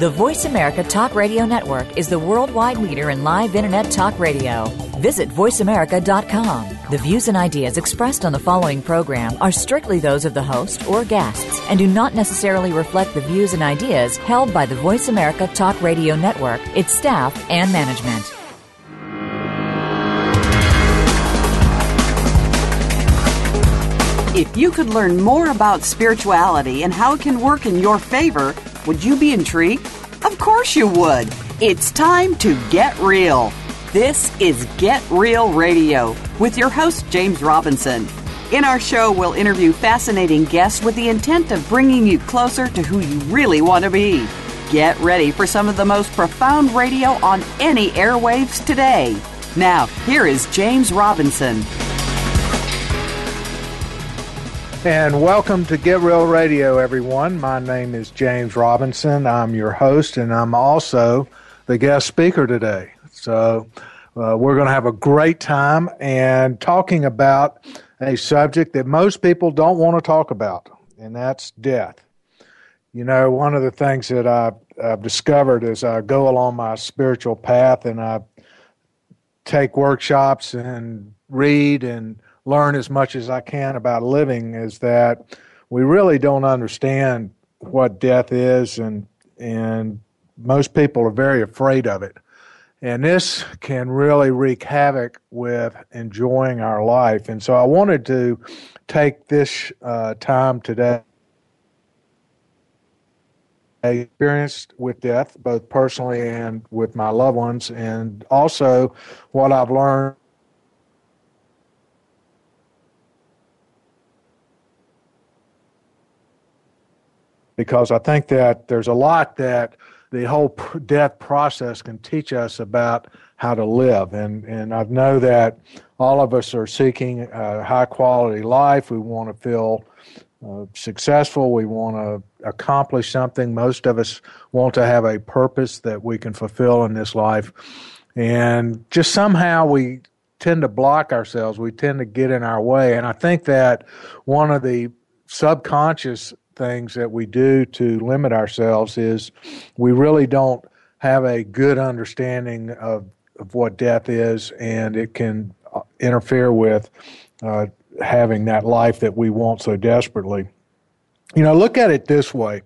The Voice America Talk Radio Network is the worldwide leader in live Internet talk radio. Visit VoiceAmerica.com. The views and ideas expressed on the following program are strictly those of the host or guests and do not necessarily reflect the views and ideas held by the Voice America Talk Radio Network, its staff, and management. If you could learn more about spirituality and how it can work in your favor, would you be intrigued? Of course you would. It's time to get real. This is Get Real Radio with your host, James Robinson. In our show, we'll interview fascinating guests with the intent of bringing you closer to who you really want to be. Get ready for some of the most profound radio on any airwaves today. Now, here is James Robinson. And welcome to Get Real Radio, everyone. My name is James Robinson. I'm your host, and I'm also the guest speaker today. So, uh, we're going to have a great time and talking about a subject that most people don't want to talk about, and that's death. You know, one of the things that I've, I've discovered as I go along my spiritual path and I take workshops and read and learn as much as I can about living is that we really don't understand what death is, and and most people are very afraid of it. And this can really wreak havoc with enjoying our life. And so I wanted to take this uh, time today I experienced with death, both personally and with my loved ones, and also what I've learned because I think that there's a lot that the whole death process can teach us about how to live. And, and I know that all of us are seeking a high quality life. We want to feel uh, successful. We want to accomplish something. Most of us want to have a purpose that we can fulfill in this life. And just somehow we tend to block ourselves. We tend to get in our way. And I think that one of the subconscious things that we do to limit ourselves is we really don't have a good understanding of, of what death is, and it can uh, interfere with uh, having that life that we want so desperately. You know, look at it this way.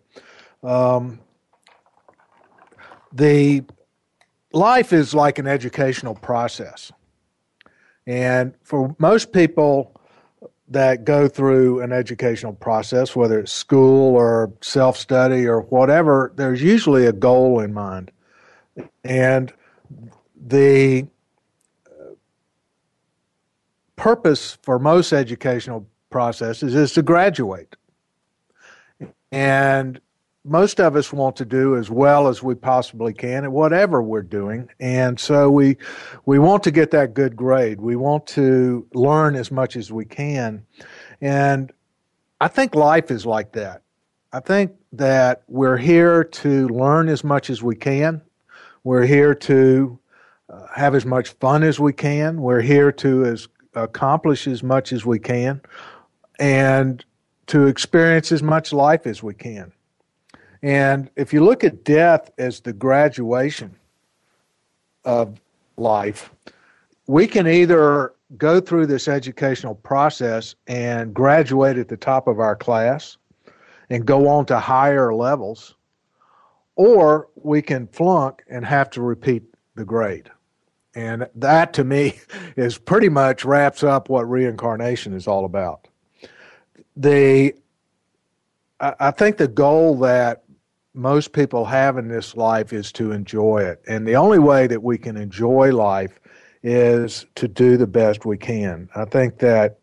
Um, the life is like an educational process. And for most people, that go through an educational process, whether it's school or self study or whatever, there's usually a goal in mind. And the uh, purpose for most educational processes is to graduate. And most of us want to do as well as we possibly can at whatever we're doing. And so we we want to get that good grade. We want to learn as much as we can. And i think life is like that. I think that we're here to learn as much as we can. We're here to uh, have as much fun as we can. We're here to as accomplish as much as we can and to experience as much life as we can and if you look at death as the graduation of life, we can either go through this educational process and graduate at the top of our class and go on to higher levels, or we can flunk and have to repeat the grade. And that to me is pretty much wraps up what reincarnation is all about. The I think the goal that most people have in this life is to enjoy it. And the only way that we can enjoy life is to do the best we can. I think that,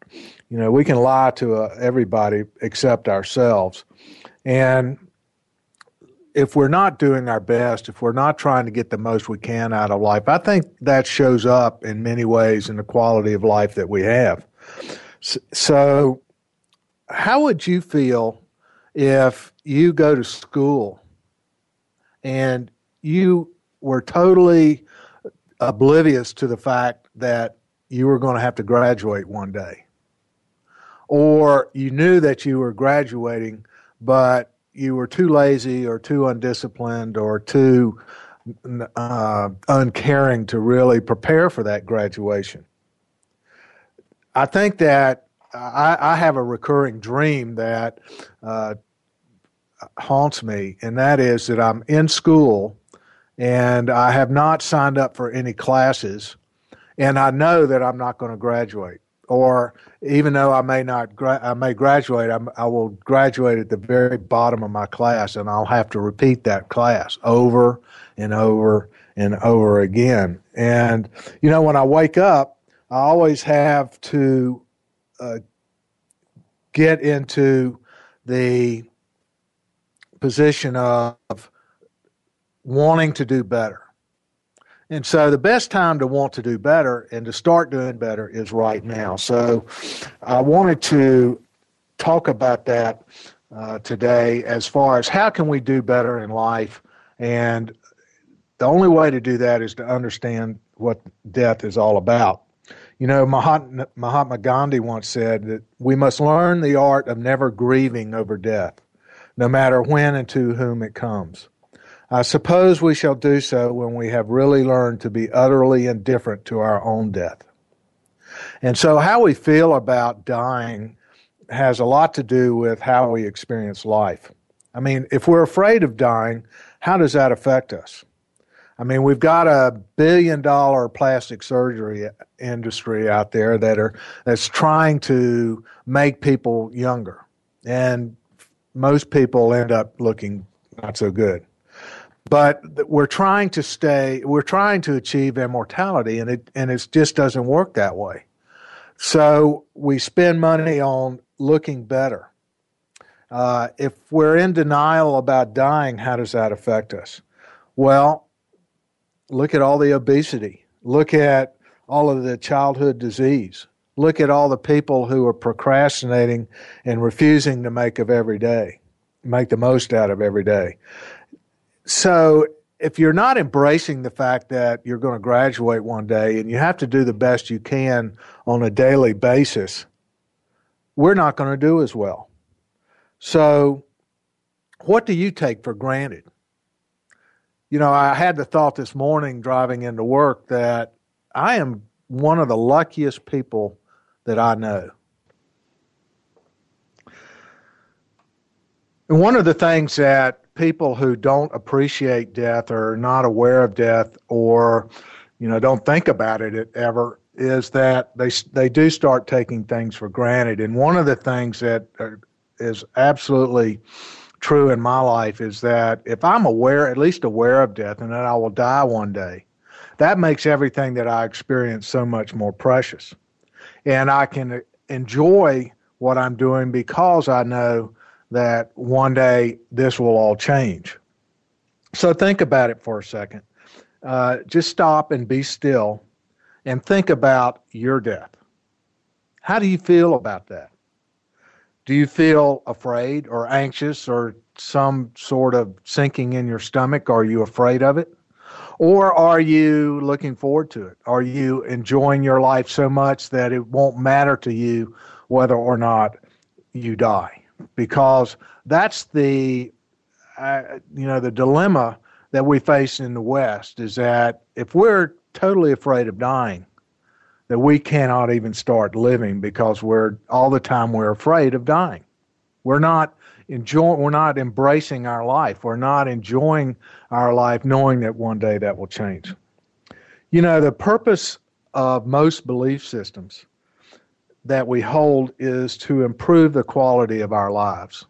you know, we can lie to uh, everybody except ourselves. And if we're not doing our best, if we're not trying to get the most we can out of life, I think that shows up in many ways in the quality of life that we have. So, how would you feel if you go to school and you were totally oblivious to the fact that you were going to have to graduate one day. Or you knew that you were graduating, but you were too lazy or too undisciplined or too uh, uncaring to really prepare for that graduation. I think that I, I have a recurring dream that uh, haunts me, and that is that I'm in school and I have not signed up for any classes, and I know that I'm not going to graduate. Or even though I may not, gra- I may graduate, I'm, I will graduate at the very bottom of my class, and I'll have to repeat that class over and over and over again. And you know, when I wake up, I always have to uh, get into the position of wanting to do better. And so the best time to want to do better and to start doing better is right now. So I wanted to talk about that uh, today as far as how can we do better in life. And the only way to do that is to understand what death is all about. You know, Mahatma Gandhi once said that we must learn the art of never grieving over death, no matter when and to whom it comes. I suppose we shall do so when we have really learned to be utterly indifferent to our own death. And so, how we feel about dying has a lot to do with how we experience life. I mean, if we're afraid of dying, how does that affect us? I mean, we've got a billion dollar plastic surgery industry out there that are that's trying to make people younger, and most people end up looking not so good. But we're trying to stay, we're trying to achieve immortality, and it and it just doesn't work that way. So we spend money on looking better. Uh, if we're in denial about dying, how does that affect us? Well, Look at all the obesity. Look at all of the childhood disease. Look at all the people who are procrastinating and refusing to make of every day, make the most out of every day. So, if you're not embracing the fact that you're going to graduate one day and you have to do the best you can on a daily basis, we're not going to do as well. So, what do you take for granted? you know, I had the thought this morning driving into work that I am one of the luckiest people that I know. And one of the things that people who don't appreciate death or are not aware of death or, you know, don't think about it ever is that they they do start taking things for granted. And one of the things that is absolutely true in my life is that if I'm aware, at least aware of death, and that I will die one day, that makes everything that I experience so much more precious. And I can enjoy what I'm doing because I know that one day this will all change. So think about it for a second. Uh, just stop and be still and think about your death. How do you feel about that? do you feel afraid or anxious or some sort of sinking in your stomach? Are you afraid of it? Or are you looking forward to it? Are you enjoying your life so much that it won't matter to you whether or not you die? Because that's the uh, you know the dilemma that we face in the West is that if we're totally afraid of dying, that we cannot even start living because we're all the time we're afraid of dying. We're not enjoying we're not embracing our life. We're not enjoying our life knowing that one day that will change. You know, the purpose of most belief systems that we hold is to improve the quality of our lives.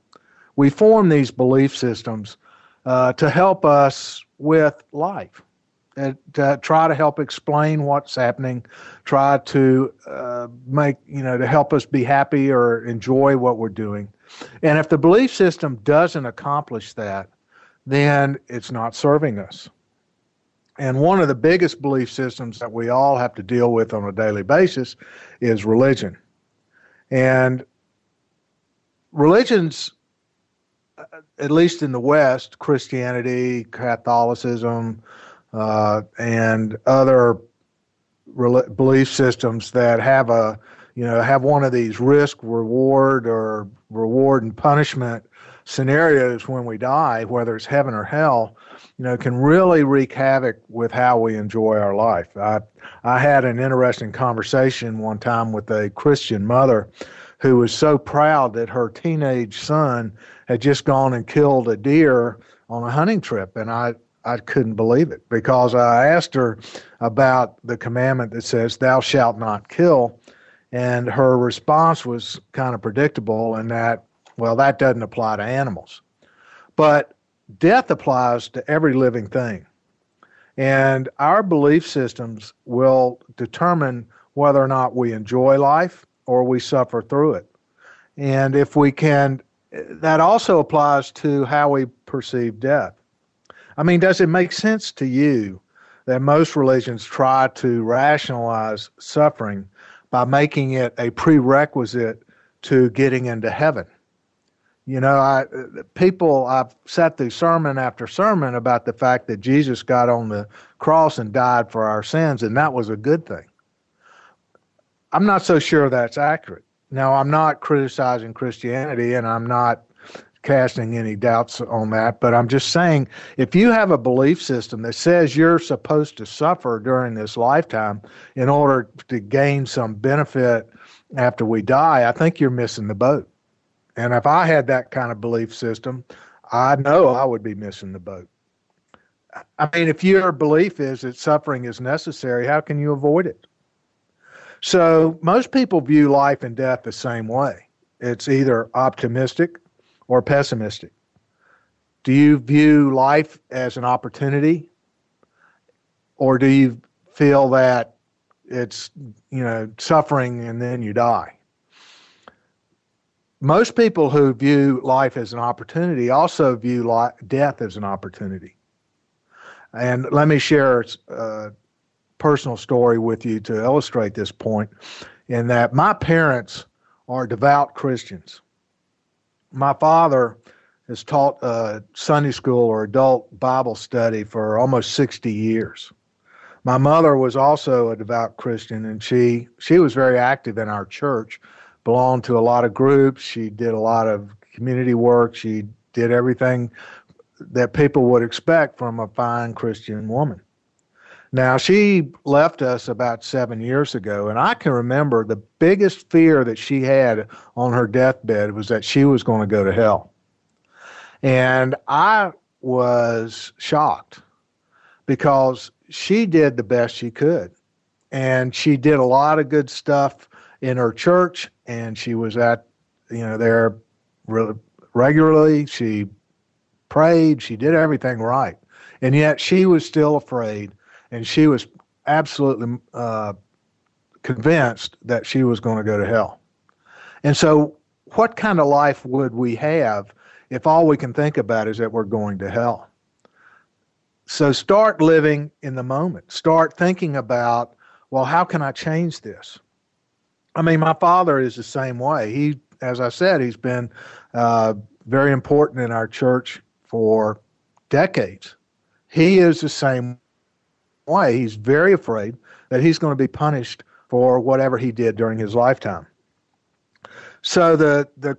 We form these belief systems uh, to help us with life to try to help explain what's happening, try to uh, make, you know, to help us be happy or enjoy what we're doing. And if the belief system doesn't accomplish that, then it's not serving us. And one of the biggest belief systems that we all have to deal with on a daily basis is religion. And religions, uh, at least in the West, Christianity, Catholicism, uh, and other belief systems that have a you know have one of these risk reward or reward and punishment scenarios when we die whether it's heaven or hell you know can really wreak havoc with how we enjoy our life. I i had an interesting conversation one time with a christian mother who was so proud that her teenage son had just gone and killed a deer on a hunting trip. And i I couldn't believe it because I asked her about the commandment that says, Thou shalt not kill. And her response was kind of predictable in that, well, that doesn't apply to animals. But death applies to every living thing. And our belief systems will determine whether or not we enjoy life or we suffer through it. And if we can, that also applies to how we perceive death. I mean, does it make sense to you that most religions try to rationalize suffering by making it a prerequisite to getting into heaven? You know, I people I've sat through sermon after sermon about the fact that Jesus got on the cross and died for our sins, and that was a good thing. I'm not so sure that's accurate. Now, I'm not criticizing Christianity, and I'm not casting any doubts on that, but I'm just saying if you have a belief system that says you're supposed to suffer during this lifetime in order to gain some benefit after we die, I think you're missing the boat. And if I had that kind of belief system, I know I would be missing the boat. I mean, if your belief is that suffering is necessary, how can you avoid it? So, most people view life and death the same way. It's either optimistic or pessimistic? Do you view life as an opportunity or do you feel that it's, you know, suffering and then you die? Most people who view life as an opportunity also view life, death as an opportunity. And let me share a personal story with you to illustrate this point in that my parents are devout Christians my father has taught uh, Sunday school or adult Bible study for almost 60 years. My mother was also a devout Christian, and she she was very active in our church, belonged to a lot of groups. She did a lot of community work. She did everything that people would expect from a fine Christian woman. Now, she left us about seven years ago, and I can remember the biggest fear that she had on her deathbed was that she was going to go to hell. And I was shocked because she did the best she could. And she did a lot of good stuff in her church, and she was at, you know, there really regularly. She prayed, she did everything right. And yet she was still afraid and she was absolutely uh, convinced that she was going to go to hell. And so, what kind of life would we have if all we can think about is that we're going to hell? So, start living in the moment. Start thinking about, well, how can I change this? I mean, my father is the same way. He, as I said, he's been uh, very important in our church for decades. He is the same way, he's very afraid that he's going to be punished for whatever he did during his lifetime. So the the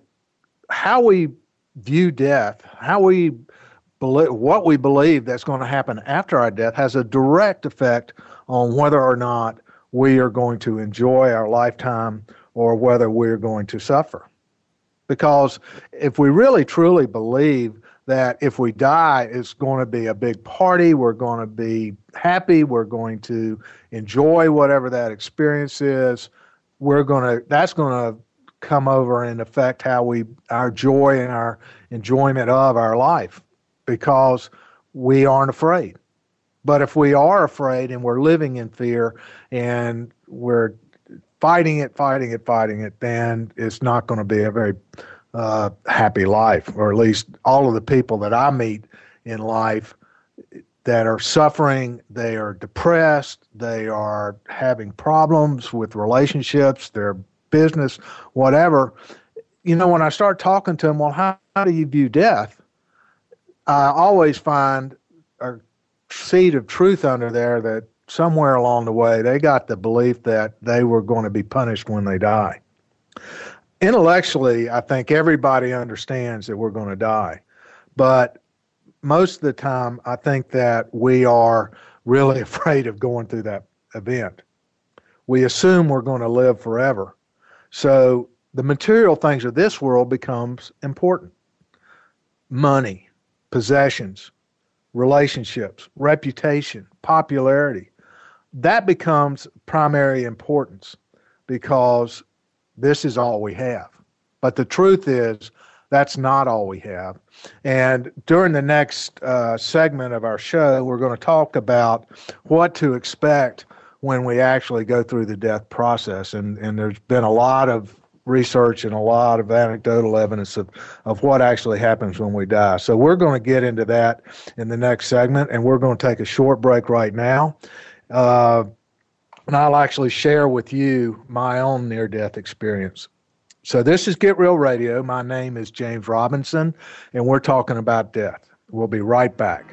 how we view death, how we believe what we believe that's going to happen after our death has a direct effect on whether or not we are going to enjoy our lifetime or whether we're going to suffer. Because if we really truly believe that if we die, it's going to be a big party. We're going to be happy. We're going to enjoy whatever that experience is. We're going to, that's going to come over and affect how we, our joy and our enjoyment of our life because we aren't afraid. But if we are afraid and we're living in fear and we're fighting it, fighting it, fighting it, then it's not going to be a very uh, happy life, or at least all of the people that I meet in life that are suffering, they are depressed, they are having problems with relationships, their business, whatever. You know, when I start talking to them, well, how, how do you view death? I always find a seed of truth under there that somewhere along the way they got the belief that they were going to be punished when they die. Intellectually, I think everybody understands that we're going to die. But most of the time, I think that we are really afraid of going through that event. We assume we're going to live forever. So the material things of this world becomes important. Money, possessions, relationships, reputation, popularity. That becomes primary importance because this is all we have. But the truth is, that's not all we have. And during the next uh, segment of our show, we're going to talk about what to expect when we actually go through the death process. And, and there's been a lot of research and a lot of anecdotal evidence of, of what actually happens when we die. So we're going to get into that in the next segment, and we're going to take a short break right now. Uh, and I'll actually share with you my own near death experience. So, this is Get Real Radio. My name is James Robinson, and we're talking about death. We'll be right back.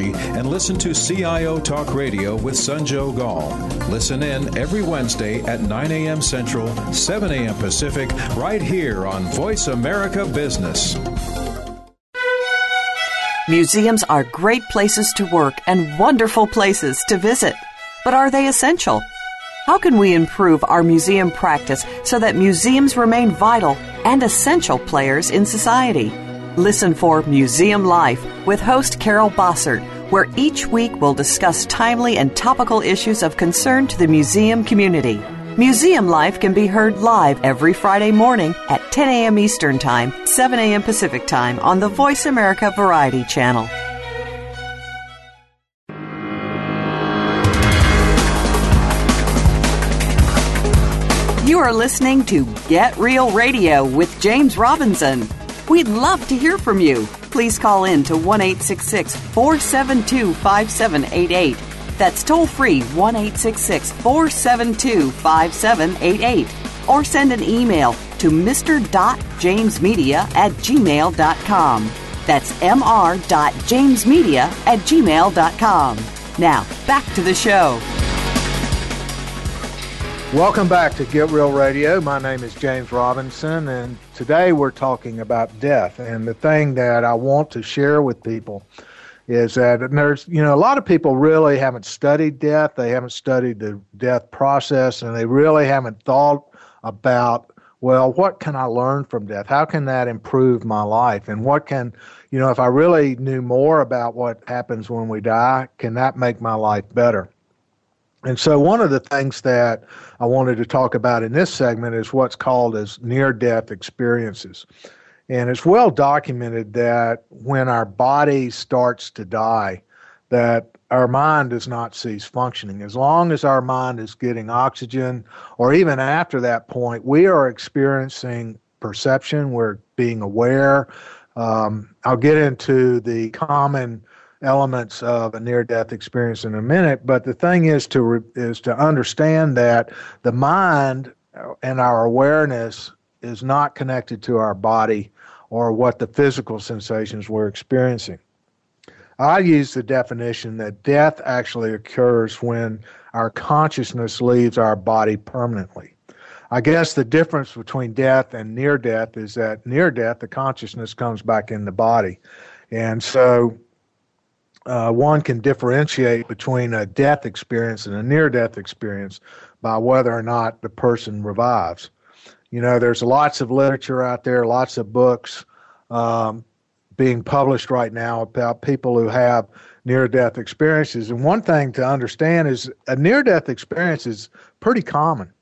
and listen to CIO Talk Radio with Sanjog Aul. Listen in every Wednesday at 9 a.m. Central, 7 a.m. Pacific, right here on Voice America Business. Museums are great places to work and wonderful places to visit. But are they essential? How can we improve our museum practice so that museums remain vital and essential players in society? Listen for Museum Life with host Carol Bossert, where each week we'll discuss timely and topical issues of concern to the museum community. Museum Life can be heard live every Friday morning at 10 a.m. Eastern Time, 7 a.m. Pacific Time on the Voice America Variety Channel. You are listening to Get Real Radio with James Robinson. We'd love to hear from you. Please call in to 1 472 5788. That's toll free 1 472 5788. Or send an email to mr.jamesmedia at gmail.com. That's mr.jamesmedia at gmail.com. Now, back to the show. Welcome back to Get Real Radio. My name is James Robinson, and today we're talking about death. And the thing that I want to share with people is that there's, you know, a lot of people really haven't studied death, they haven't studied the death process, and they really haven't thought about, well, what can I learn from death? How can that improve my life? And what can, you know, if I really knew more about what happens when we die, can that make my life better? And so, one of the things that I wanted to talk about in this segment is what's called as near death experiences. And it's well documented that when our body starts to die, that our mind does not cease functioning. As long as our mind is getting oxygen, or even after that point, we are experiencing perception, we're being aware. Um, I'll get into the common elements of a near death experience in a minute but the thing is to re- is to understand that the mind uh, and our awareness is not connected to our body or what the physical sensations we're experiencing I use the definition that death actually occurs when our consciousness leaves our body permanently. I guess the difference between death and near death is that near death, the consciousness comes back in the body. And so uh, one can differentiate between a death experience and a near death experience by whether or not the person revives. You know, there's lots of literature out there, lots of books um, being published right now about people who have near death experiences. And one thing to understand is a near death experience is pretty common.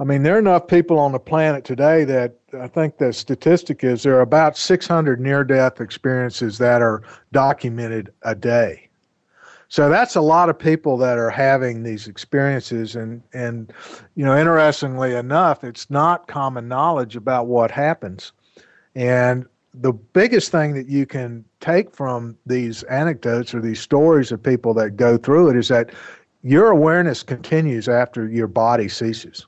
I mean, there are enough people on the planet today that I think the statistic is there are about 600 near death experiences that are documented a day. So that's a lot of people that are having these experiences. And, and you know, interestingly enough, it's not common knowledge about what happens. And the biggest thing that you can take from these anecdotes or these stories of people that go through it is that your awareness continues after your body ceases.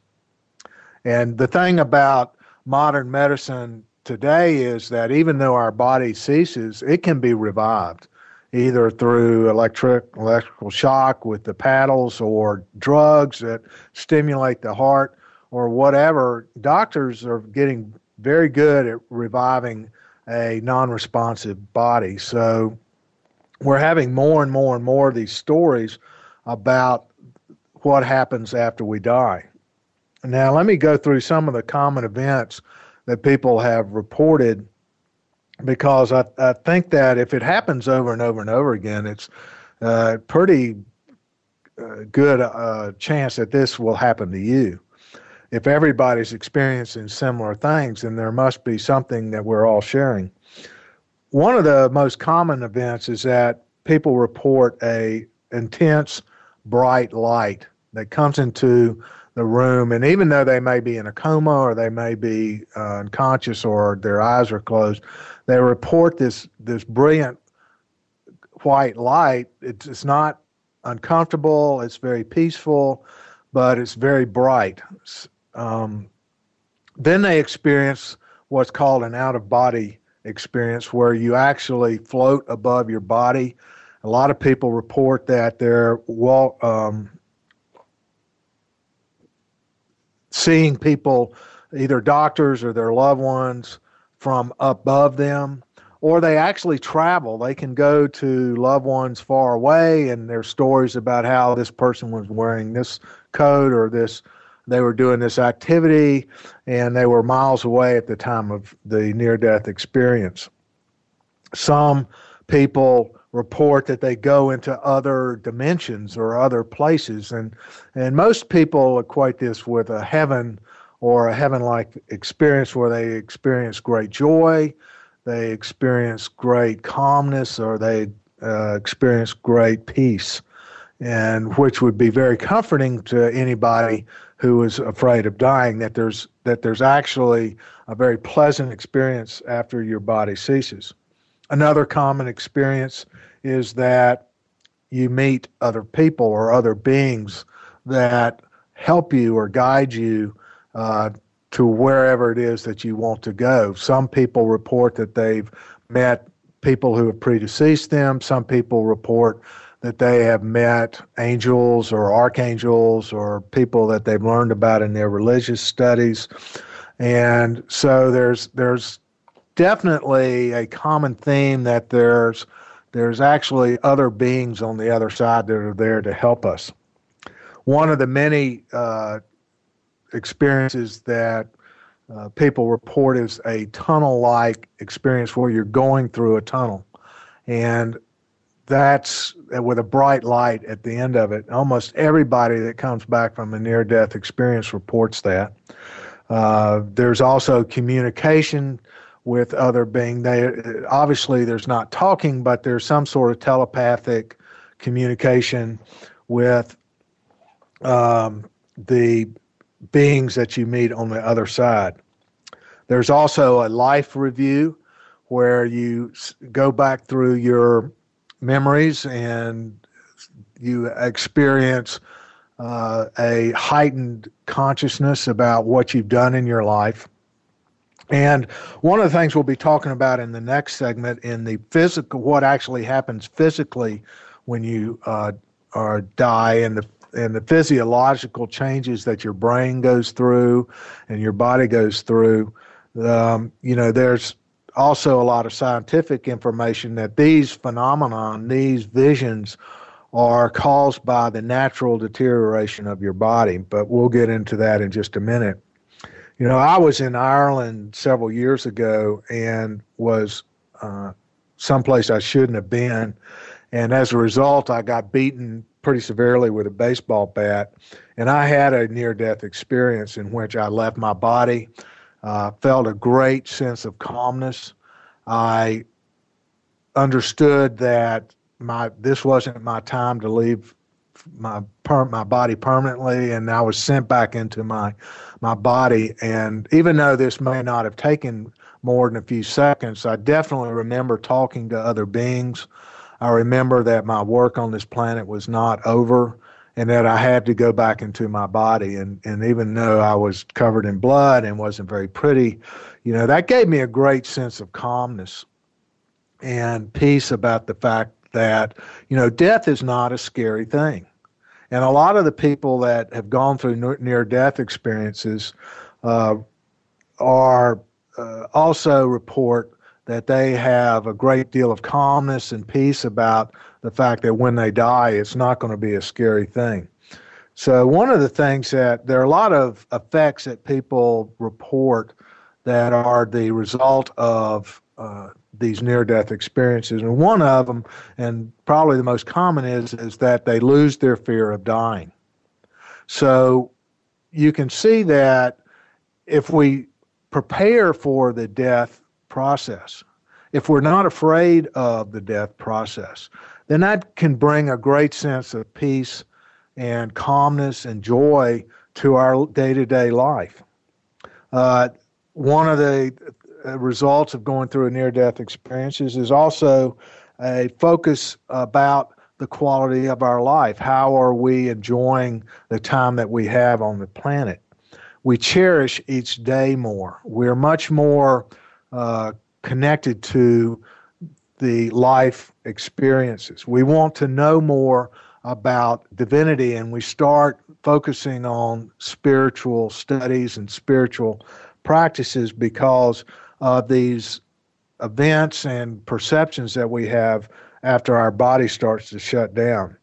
And the thing about modern medicine today is that even though our body ceases, it can be revived either through electric electrical shock with the paddles or drugs that stimulate the heart or whatever. Doctors are getting very good at reviving a non-responsive body. So we're having more and more and more of these stories about what happens after we die. Now, let me go through some of the common events that people have reported because I, I think that if it happens over and over and over again, it's a uh, pretty uh, good uh, chance that this will happen to you. If everybody's experiencing similar things, then there must be something that we're all sharing. One of the most common events is that people report a intense bright light that comes into the room. And even though they may be in a coma or they may be uh, unconscious or their eyes are closed, they report this this brilliant white light. It's, it's not uncomfortable. It's very peaceful, but it's very bright. Um, then they experience what's called an out of body experience, where you actually float above your body. A lot of people report that they're well, um, seeing people, either doctors or their loved ones, from above them, or they actually travel. They can go to loved ones far away, and there's stories about how this person was wearing this coat or this. They were doing this activity, and they were miles away at the time of the near-death experience. Some people report that they go into other dimensions or other places. And and most people equate this with a heaven or a heaven like experience where they experience great joy they experience great calmness or they uh, experience great peace and which would be very comforting to anybody who is afraid of dying that there's that there's actually a very pleasant experience after your body ceases. Another common experience is that you meet other people or other beings that help you or guide you uh, to wherever it is that you want to go. Some people report that they've met people who have predeceased them. Some people report that they have met angels or archangels or people that they've learned about in their religious studies. And so there's there's definitely a common theme that there's there's actually other beings on the other side that are there to help us. One of the many uh, experiences that uh, people report is a tunnel like experience where you're going through a tunnel. And that's with a bright light at the end of it. Almost everybody that comes back from a near death experience reports that. Uh, there's also communication with other being. They obviously there's not talking, but there's some sort of telepathic communication with um, the beings that you meet on the other side. There's also a life review where you go back through your memories and you experience uh, a heightened consciousness about what you've done in your life And one of the things we'll be talking about in the next segment in the physical, what actually happens physically when you uh, are die and the and the physiological changes that your brain goes through and your body goes through. Um, you know, there's also a lot of scientific information that these phenomenon, these visions, are caused by the natural deterioration of your body. But we'll get into that in just a minute. You know, I was in Ireland several years ago and was uh, someplace I shouldn't have been. And as a result, I got beaten pretty severely with a baseball bat. And I had a near death experience in which I left my body, uh, felt a great sense of calmness. I understood that my this wasn't my time to leave my per, my body permanently, and I was sent back into my my body. And even though this may not have taken more than a few seconds, I definitely remember talking to other beings. I remember that my work on this planet was not over and that I had to go back into my body. And, and even though I was covered in blood and wasn't very pretty, you know, that gave me a great sense of calmness and peace about the fact that, you know, death is not a scary thing. And a lot of the people that have gone through near death experiences uh, are uh, also report that they have a great deal of calmness and peace about the fact that when they die, it's not going to be a scary thing. So, one of the things that there are a lot of effects that people report that are the result of uh, these near death experiences. And one of them, and probably the most common, is, is that they lose their fear of dying. So you can see that if we prepare for the death process, if we're not afraid of the death process, then that can bring a great sense of peace and calmness and joy to our day to day life. Uh, one of the results of going through a near death experiences is also a focus about the quality of our life. How are we enjoying the time that we have on the planet? We cherish each day more. We're much more uh, connected to the life experiences. We want to know more about divinity and we start focusing on spiritual studies and spiritual practices because of these events and perceptions that we have after our body starts to shut down.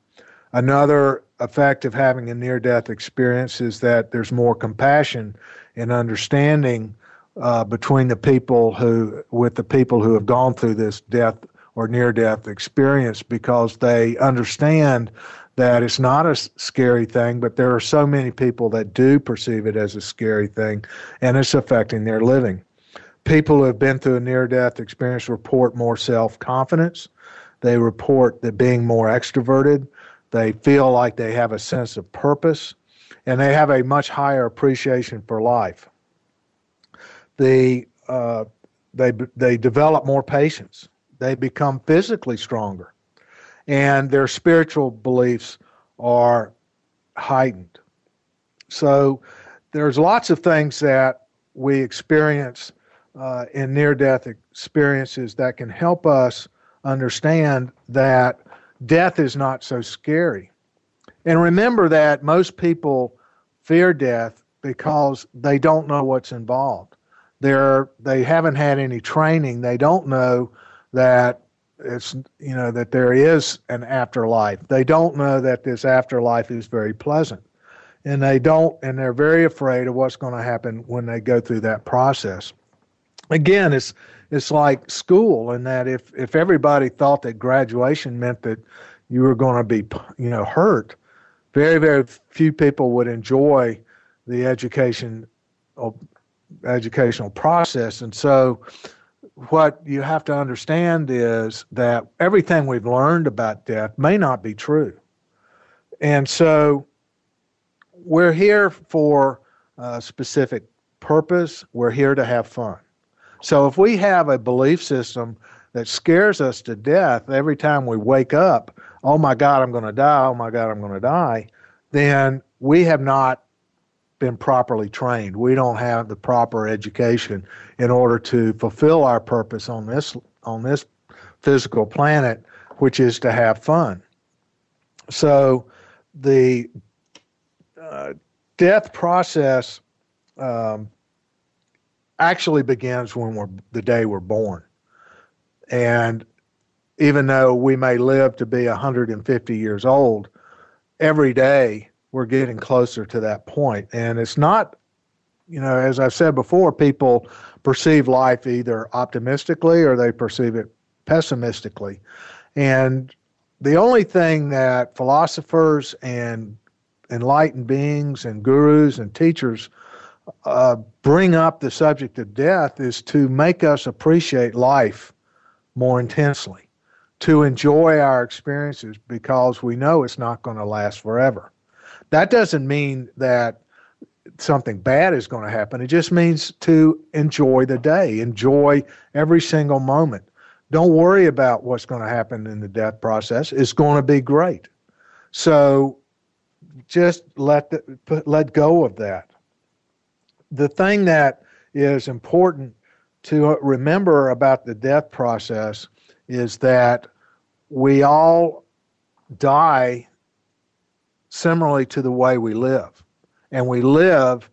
Another effect of having a near death experience is that there's more compassion and understanding uh, between the people who, with the people who have gone through this death or near death experience because they understand that it's not a scary thing, but there are so many people that do perceive it as a scary thing and it's affecting their living people who have been through a near death experience report more self confidence. They report that being more extroverted. They feel like they have a sense of purpose and they have a much higher appreciation for life. They, uh, they, they develop more patience. They become physically stronger and their spiritual beliefs are heightened. So there's lots of things that we experience uh, in near death experiences that can help us understand that death is not so scary. And remember that most people fear death because they don't know what's involved. They're, they haven't had any training. They don't know that it's you know that there is an afterlife. They don't know that this afterlife is very pleasant. And they don't and they're very afraid of what's going to happen when they go through that process again, it's it's like school in that if if everybody thought that graduation meant that you were going to be you know hurt, very very few people would enjoy the education uh, educational process, and so what you have to understand is that everything we've learned about death may not be true. And so we're here for a specific purpose. We're here to have fun. So if we have a belief system that scares us to death every time we wake up, oh my God, I'm going to die, oh my God, I'm going to die, then we have not been properly trained. We don't have the proper education in order to fulfill our purpose on this on this physical planet, which is to have fun. So the uh, death process um, actually begins when we're the day we're born, and even though we may live to be 150 years old, every day we're getting closer to that point. And it's not, you know, as I've said before, people perceive life either optimistically or they perceive it pessimistically. And the only thing that philosophers and enlightened beings and gurus and teachers uh, bring up the subject of death is to make us appreciate life more intensely, to enjoy our experiences because we know it's not going to last forever. That doesn't mean that something bad is going to happen. It just means to enjoy the day, enjoy every single moment. Don't worry about what's going to happen in the death process. It's going to be great. So just let the, let go of that. The thing that is important to remember about the death process is that we all die similarly to the way we live. And we live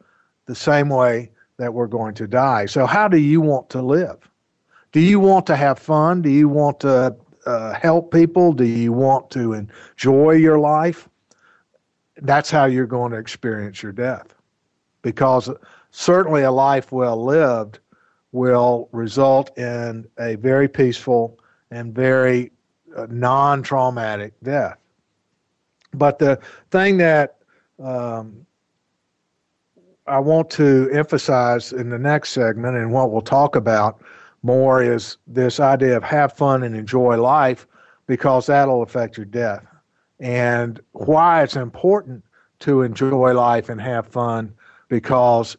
the same way that we're going to die. So, how do you want to live? Do you want to have fun? Do you want to uh, help people? Do you want to enjoy your life? That's how you're going to experience your death. Because certainly a life well lived will result in a very peaceful and very uh, non traumatic death. But the thing that um, I want to emphasize in the next segment and what we'll talk about more is this idea of have fun and enjoy life because that'll affect your death. And why it's important to enjoy life and have fun because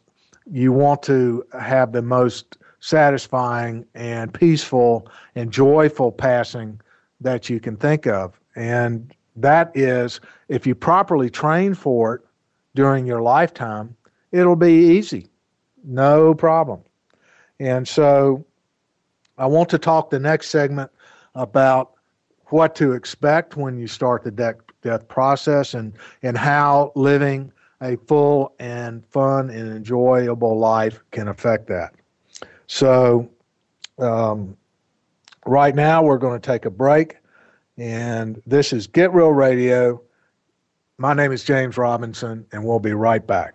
you want to have the most satisfying and peaceful and joyful passing that you can think of. And that is, if you properly train for it during your lifetime, it'll be easy, no problem. And so I want to talk the next segment about what to expect when you start the death, death process and, and how living a full and fun and enjoyable life can affect that. So, um, right now, we're going to take a break. And this is Get Real Radio. My name is James Robinson, and we'll be right back.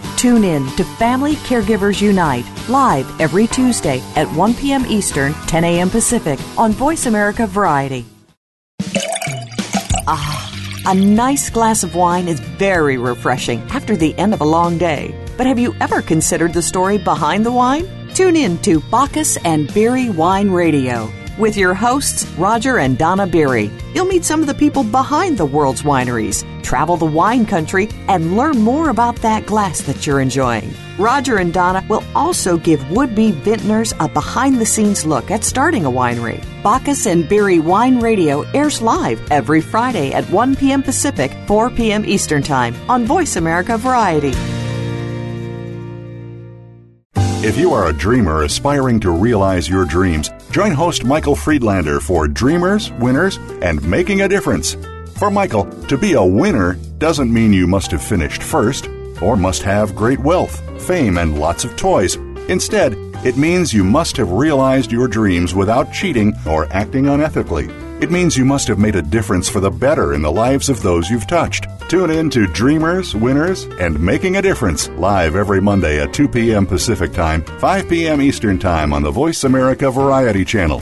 Tune in to Family Caregivers Unite live every Tuesday at 1 p.m. Eastern, 10 a.m. Pacific on Voice America Variety. Ah. A nice glass of wine is very refreshing after the end of a long day. But have you ever considered the story behind the wine? Tune in to Bacchus and Beery Wine Radio with your hosts, Roger and Donna Beery. You'll meet some of the people behind the world's wineries, travel the wine country, and learn more about that glass that you're enjoying. Roger and Donna will also give would be vintners a behind the scenes look at starting a winery. Bacchus and Beery Wine Radio airs live every Friday at 1 p.m. Pacific, 4 p.m. Eastern Time on Voice America Variety. If you are a dreamer aspiring to realize your dreams, join host Michael Friedlander for Dreamers, Winners, and Making a Difference. For Michael, to be a winner doesn't mean you must have finished first or must have great wealth, fame, and lots of toys. Instead, it means you must have realized your dreams without cheating or acting unethically. It means you must have made a difference for the better in the lives of those you've touched. Tune in to Dreamers, Winners, and Making a Difference live every Monday at 2 p.m. Pacific Time, 5 p.m. Eastern Time on the Voice America Variety Channel.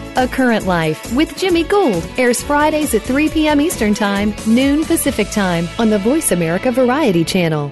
A Current Life with Jimmy Gould airs Fridays at 3 p.m. Eastern Time, noon Pacific Time on the Voice America Variety Channel.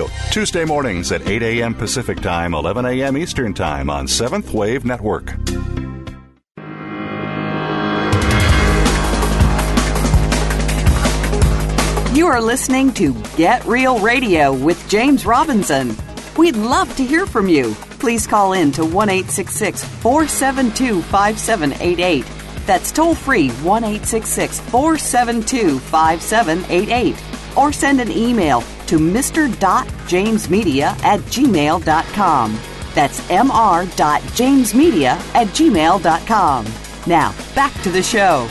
Tuesday mornings at 8 a.m. Pacific Time, 11 a.m. Eastern Time on Seventh Wave Network. You are listening to Get Real Radio with James Robinson. We'd love to hear from you. Please call in to 1 472 5788. That's toll free 1 472 5788. Or send an email to mr.jamesmedia at gmail.com. That's mr.jamesmedia at gmail.com. Now, back to the show.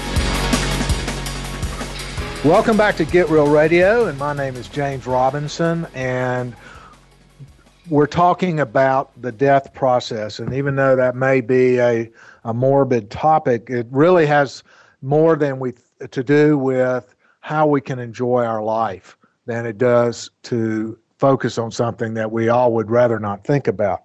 Welcome back to Get Real Radio, and my name is James Robinson, and we're talking about the death process. And even though that may be a, a morbid topic, it really has more than we to do with how we can enjoy our life than it does to focus on something that we all would rather not think about.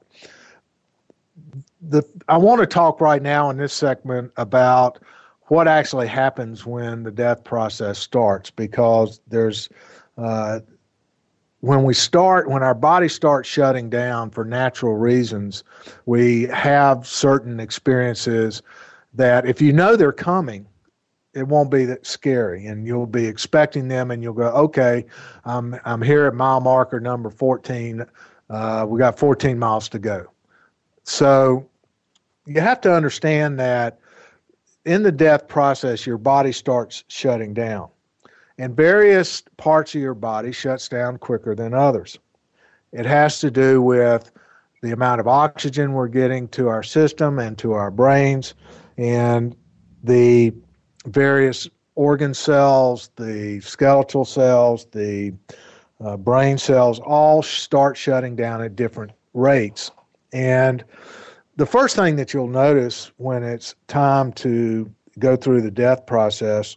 The, I want to talk right now in this segment about what actually happens when the death process starts because there's uh, when we start when our body starts shutting down for natural reasons we have certain experiences that if you know they're coming it won't be that scary and you'll be expecting them and you'll go okay i'm, I'm here at mile marker number 14 uh, we got 14 miles to go. So you have to understand that in the death process your body starts shutting down and various parts of your body shuts down quicker than others. It has to do with the amount of oxygen we're getting to our system and to our brains and the various organ cells, the skeletal cells, the uh, brain cells all start shutting down at different rates. And the first thing that you'll notice when it's time to go through the death process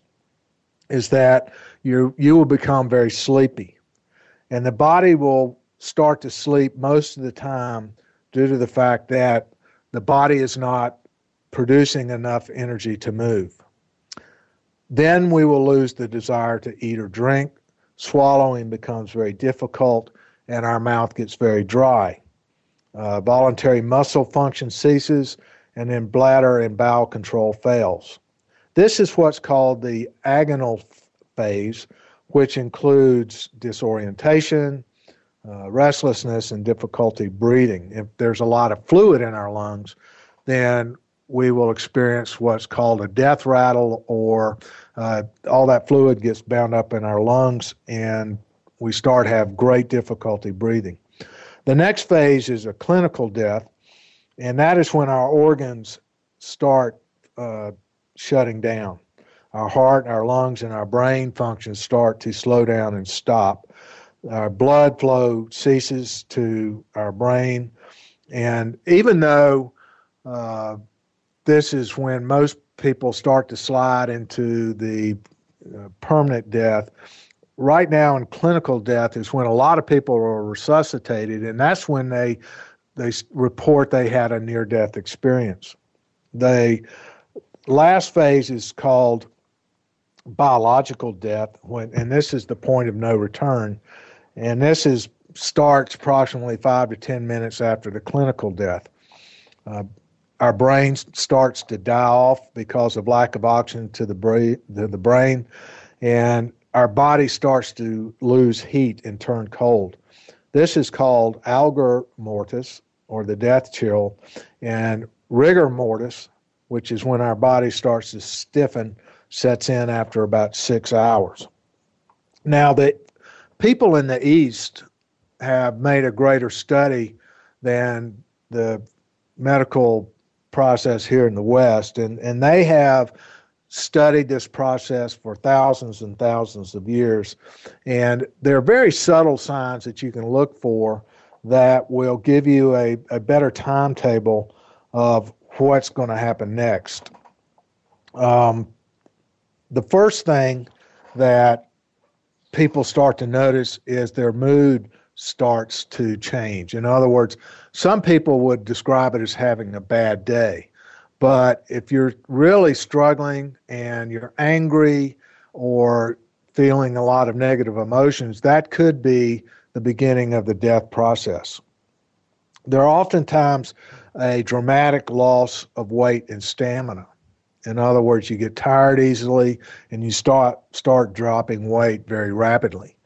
is that you you will become very sleepy. And the body will start to sleep most of the time due to the fact that the body is not producing enough energy to move. Then we will lose the desire to eat or drink. Swallowing becomes very difficult, and our mouth gets very dry. Uh, voluntary muscle function ceases, and then bladder and bowel control fails. This is what's called the agonal phase, which includes disorientation, uh, restlessness, and difficulty breathing. If there's a lot of fluid in our lungs, then we will experience what's called a death rattle, or uh, all that fluid gets bound up in our lungs, and we start have great difficulty breathing. The next phase is a clinical death, and that is when our organs start uh, shutting down. Our heart, our lungs, and our brain functions start to slow down and stop. Our blood flow ceases to our brain, and even though uh, this is when most people start to slide into the uh, permanent death. Right now, in clinical death, is when a lot of people are resuscitated, and that's when they they report they had a near death experience. The last phase is called biological death, when, and this is the point of no return. And this is starts approximately five to 10 minutes after the clinical death. Uh, our brain starts to die off because of lack of oxygen to the, brain, to the brain, and our body starts to lose heat and turn cold. This is called algor mortis, or the death chill, and rigor mortis, which is when our body starts to stiffen, sets in after about six hours. Now, the people in the East have made a greater study than the medical process here in the West, and, and they have studied this process for thousands and thousands of years. And there are very subtle signs that you can look for that will give you a, a better timetable of what's going to happen next. Um, the first thing that people start to notice is their mood starts to change. In other words, some people would describe it as having a bad day. But if you're really struggling and you're angry or feeling a lot of negative emotions, that could be the beginning of the death process. There are oftentimes a dramatic loss of weight and stamina. In other words, you get tired easily and you start start dropping weight very rapidly.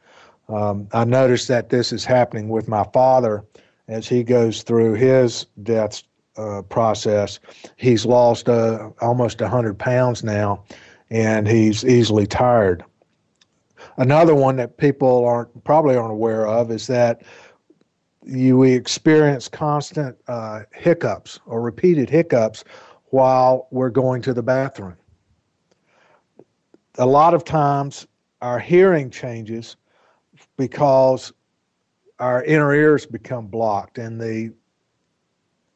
Um, I noticed that this is happening with my father as he goes through his death uh, process. He's lost uh, almost 100 pounds now, and he's easily tired. Another one that people aren't probably aren't aware of is that you we experience constant uh, hiccups or repeated hiccups while we're going to the bathroom. A lot of times, our hearing changes because our inner ears become blocked and the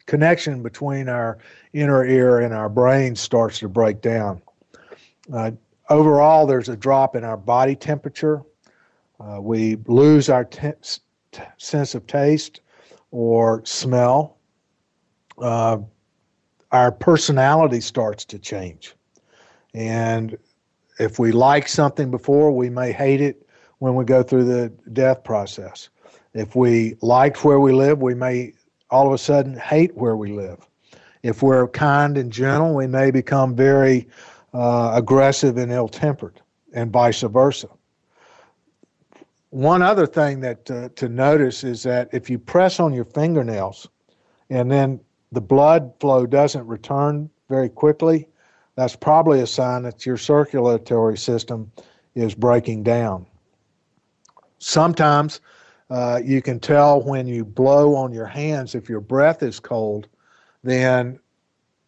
connection between our inner ear and our brain starts to break down. Uh, overall, there's a drop in our body temperature. Uh, we lose our t- sense of taste or smell. Uh, our personality starts to change. And if we like something before, we may hate it when we go through the death process. If we liked where we live, we may all of a sudden hate where we live. If we're kind and gentle, we may become very uh, aggressive and ill tempered, and vice versa. One other thing that uh, to notice is that if you press on your fingernails and then the blood flow doesn't return very quickly, that's probably a sign that your circulatory system is breaking down. Sometimes uh, you can tell when you blow on your hands if your breath is cold, then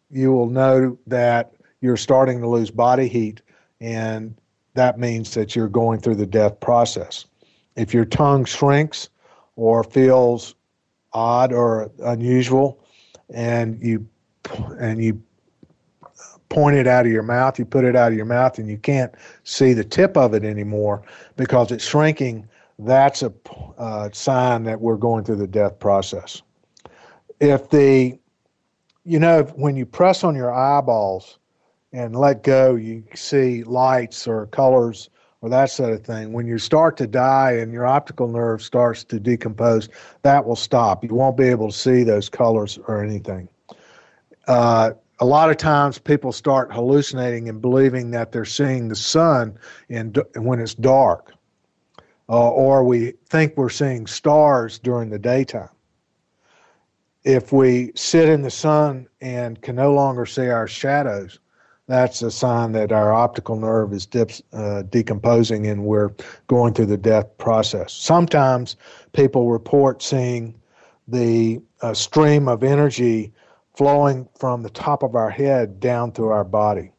you will know that you're starting to lose body heat, and that means that you're going through the death process. If your tongue shrinks or feels odd or unusual, and you and you point it out of your mouth, you put it out of your mouth, and you can't see the tip of it anymore because it's shrinking that's a uh, sign that we're going through the death process. If the, you know, when you press on your eyeballs and let go, you see lights or colors or that sort of thing. When you start to die and your optical nerve starts to decompose, that will stop. You won't be able to see those colors or anything. Uh, a lot of times people start hallucinating and believing that they're seeing the sun in, when it's dark uh, or we think we're seeing stars during the daytime. If we sit in the sun and can no longer see our shadows, that's a sign that our optical nerve is dips, uh, decomposing and we're going through the death process. Sometimes people report seeing the uh, stream of energy flowing from the top of our head down through our body.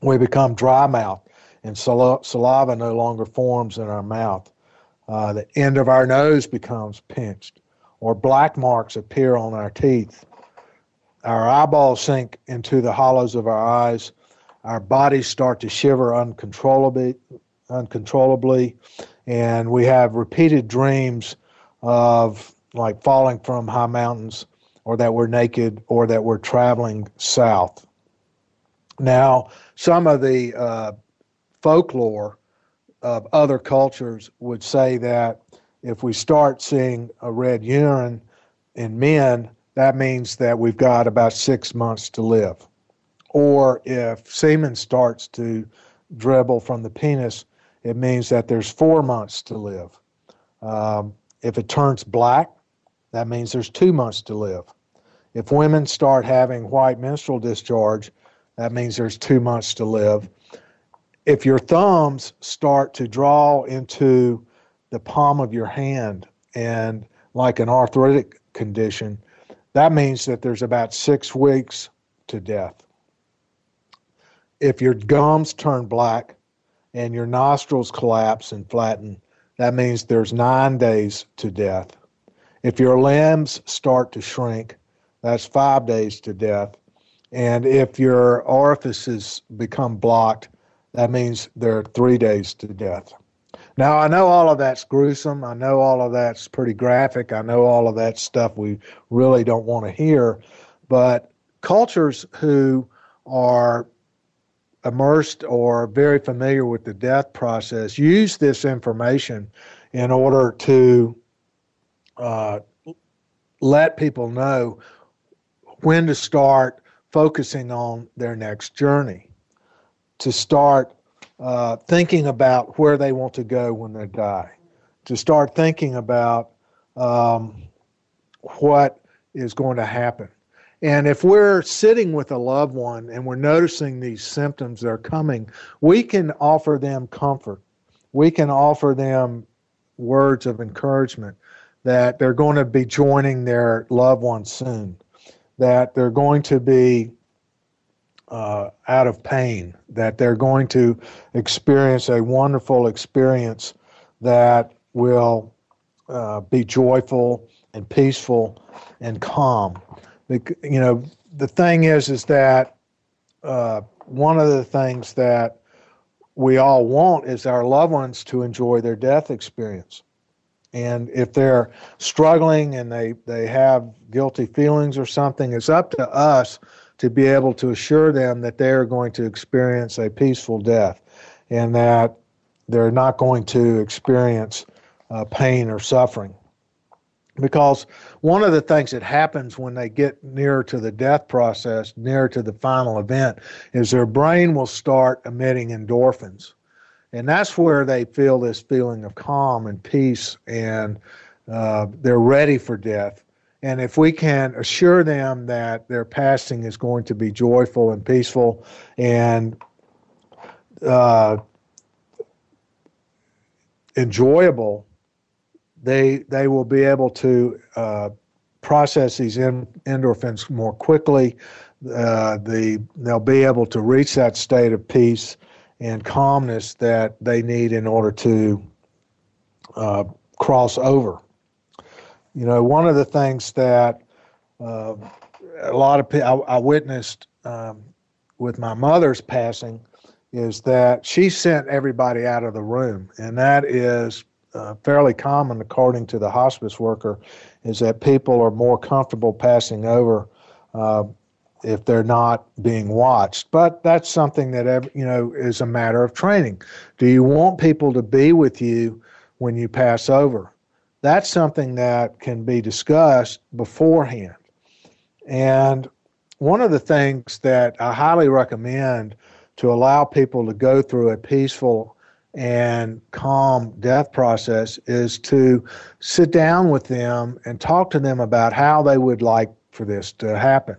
We become dry mouth and saliva no longer forms in our mouth. Uh, the end of our nose becomes pinched, or black marks appear on our teeth. Our eyeballs sink into the hollows of our eyes. Our bodies start to shiver uncontrollably, uncontrollably, and we have repeated dreams of like falling from high mountains, or that we're naked, or that we're traveling south. Now, some of the uh, folklore of other cultures would say that if we start seeing a red urine in men, that means that we've got about six months to live. Or if semen starts to dribble from the penis, it means that there's four months to live. Um, if it turns black, that means there's two months to live. If women start having white menstrual discharge, that means there's two months to live. If your thumbs start to draw into the palm of your hand and like an arthritic condition, that means that there's about six weeks to death. If your gums turn black and your nostrils collapse and flatten, that means there's nine days to death. If your limbs start to shrink, that's five days to death. And if your orifices become blocked, that means there are three days to death. Now, I know all of that's gruesome. I know all of that's pretty graphic. I know all of that stuff we really don't want to hear. But cultures who are immersed or very familiar with the death process use this information in order to uh, let people know when to start focusing on their next journey, to start uh, thinking about where they want to go when they die, to start thinking about um, what is going to happen. And if we're sitting with a loved one and we're noticing these symptoms that are coming, we can offer them comfort. We can offer them words of encouragement that they're going to be joining their loved one soon, that they're going to be uh, out of pain, that they're going to experience a wonderful experience that will uh, be joyful and peaceful and calm. You know, the thing is, is that uh, one of the things that we all want is our loved ones to enjoy their death experience. And if they're struggling and they, they have guilty feelings or something, it's up to us to be able to assure them that they are going to experience a peaceful death and that they're not going to experience uh, pain or suffering. Because one of the things that happens when they get nearer to the death process, nearer to the final event, is their brain will start emitting endorphins. And that's where they feel this feeling of calm and peace and uh, they're ready for death. And if we can assure them that their passing is going to be joyful and peaceful and uh, enjoyable, they they will be able to uh, process these in, endorphins more quickly. Uh, the they'll be able to reach that state of peace and calmness that they need in order to uh, cross over. You know, one of the things that uh, a lot of people I, I witnessed um, with my mother's passing is that she sent everybody out of the room, and that is uh, fairly common according to the hospice worker. Is that people are more comfortable passing over uh, if they're not being watched. But that's something that every, you know is a matter of training. Do you want people to be with you when you pass over? That's something that can be discussed beforehand. And one of the things that I highly recommend to allow people to go through a peaceful and calm death process is to sit down with them and talk to them about how they would like for this to happen.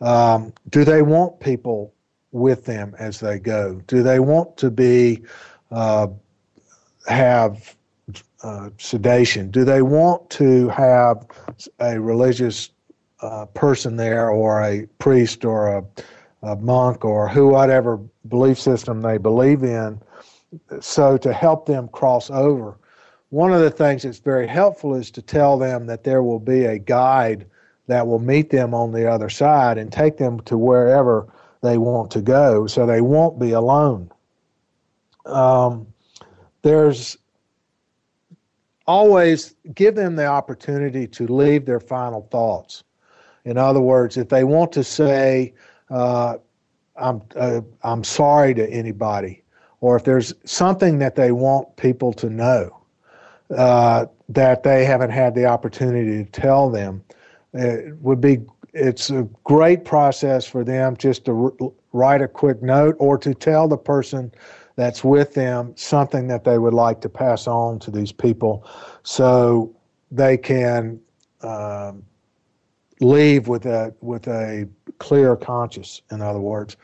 Um, do they want people with them as they go? Do they want to be uh, have uh, sedation? Do they want to have a religious uh, person there, or a priest, or a, a monk, or who whatever belief system they believe in? So to help them cross over, one of the things that's very helpful is to tell them that there will be a guide that will meet them on the other side and take them to wherever they want to go, so they won't be alone. Um, there's always give them the opportunity to leave their final thoughts. In other words, if they want to say, uh, I'm, uh, I'm sorry to anybody, or if there's something that they want people to know uh, that they haven't had the opportunity to tell them, it would be it's a great process for them just to r- write a quick note or to tell the person that's with them something that they would like to pass on to these people so they can um, leave with a with a clear conscience in other words.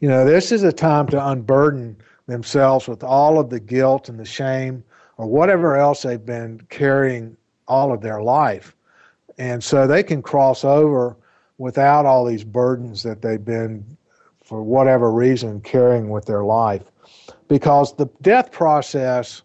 You know this is a time to unburden themselves with all of the guilt and the shame or whatever else they've been carrying all of their life. And so they can cross over without all these burdens that they've been for whatever reason carrying with their life because the death process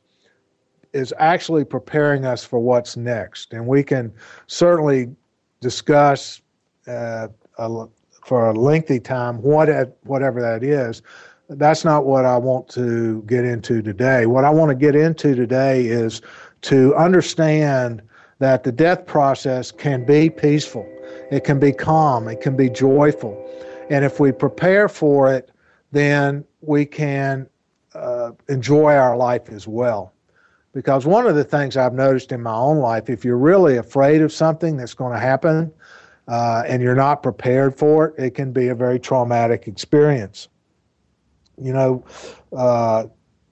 is actually preparing us for what's next. And we can certainly discuss uh, a, for a lengthy time what at, whatever that is. That's not what I want to get into today. What I want to get into today is to understand that the death process can be peaceful. It can be calm. It can be joyful. And if we prepare for it then we can uh, enjoy our life as well. Because one of the things I've noticed in my own life, if you're really afraid of something that's going to happen uh, and you're not prepared for it, it can be a very traumatic experience. You know, uh,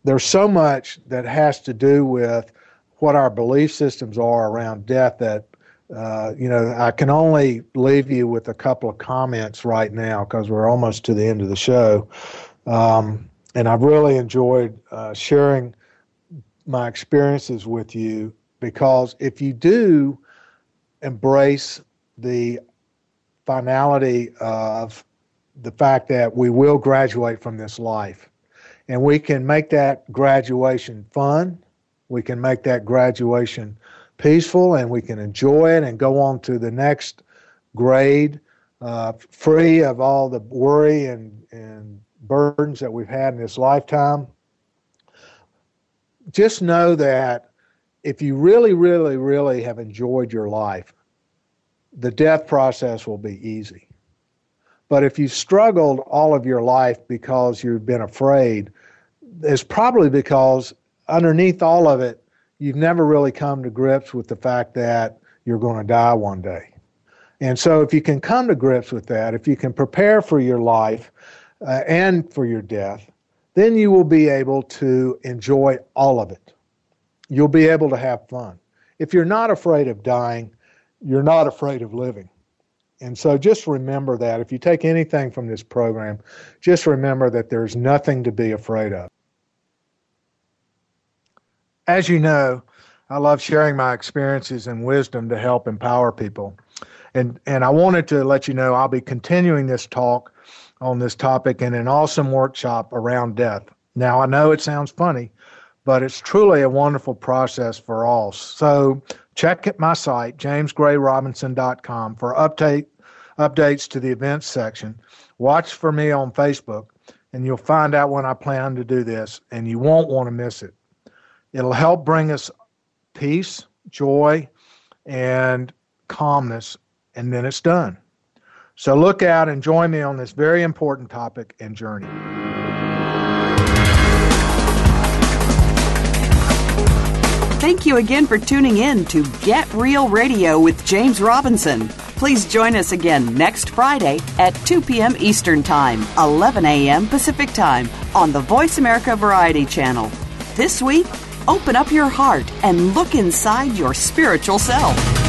there's so much that has to do with what our belief systems are around death that uh, you know, I can only leave you with a couple of comments right now because we're almost to the end of the show. Um, and I've really enjoyed uh, sharing my experiences with you because if you do embrace the finality of the fact that we will graduate from this life and we can make that graduation fun, we can make that graduation peaceful, and we can enjoy it and go on to the next grade uh, free of all the worry and, and burdens that we've had in this lifetime. Just know that if you really, really, really have enjoyed your life, the death process will be easy. But if you've struggled all of your life because you've been afraid, it's probably because underneath all of it, you've never really come to grips with the fact that you're going to die one day. And so, if you can come to grips with that, if you can prepare for your life uh, and for your death, then you will be able to enjoy all of it. You'll be able to have fun. If you're not afraid of dying, you're not afraid of living. And so just remember that. If you take anything from this program, just remember that there's nothing to be afraid of. As you know, I love sharing my experiences and wisdom to help empower people. And, and I wanted to let you know I'll be continuing this talk on this topic in an awesome workshop around death. Now, I know it sounds funny, but it's truly a wonderful process for all. So check at my site, jamesgrayrobinson.com, for update, updates to the events section. Watch for me on Facebook, and you'll find out when I plan to do this, and you won't want to miss it. It'll help bring us peace, joy, and calmness, and then it's done. So look out and join me on this very important topic and journey. Thank you again for tuning in to Get Real Radio with James Robinson. Please join us again next Friday at 2 p.m. Eastern Time, 11 a.m. Pacific Time on the Voice America Variety Channel. This week, open up your heart and look inside your spiritual self.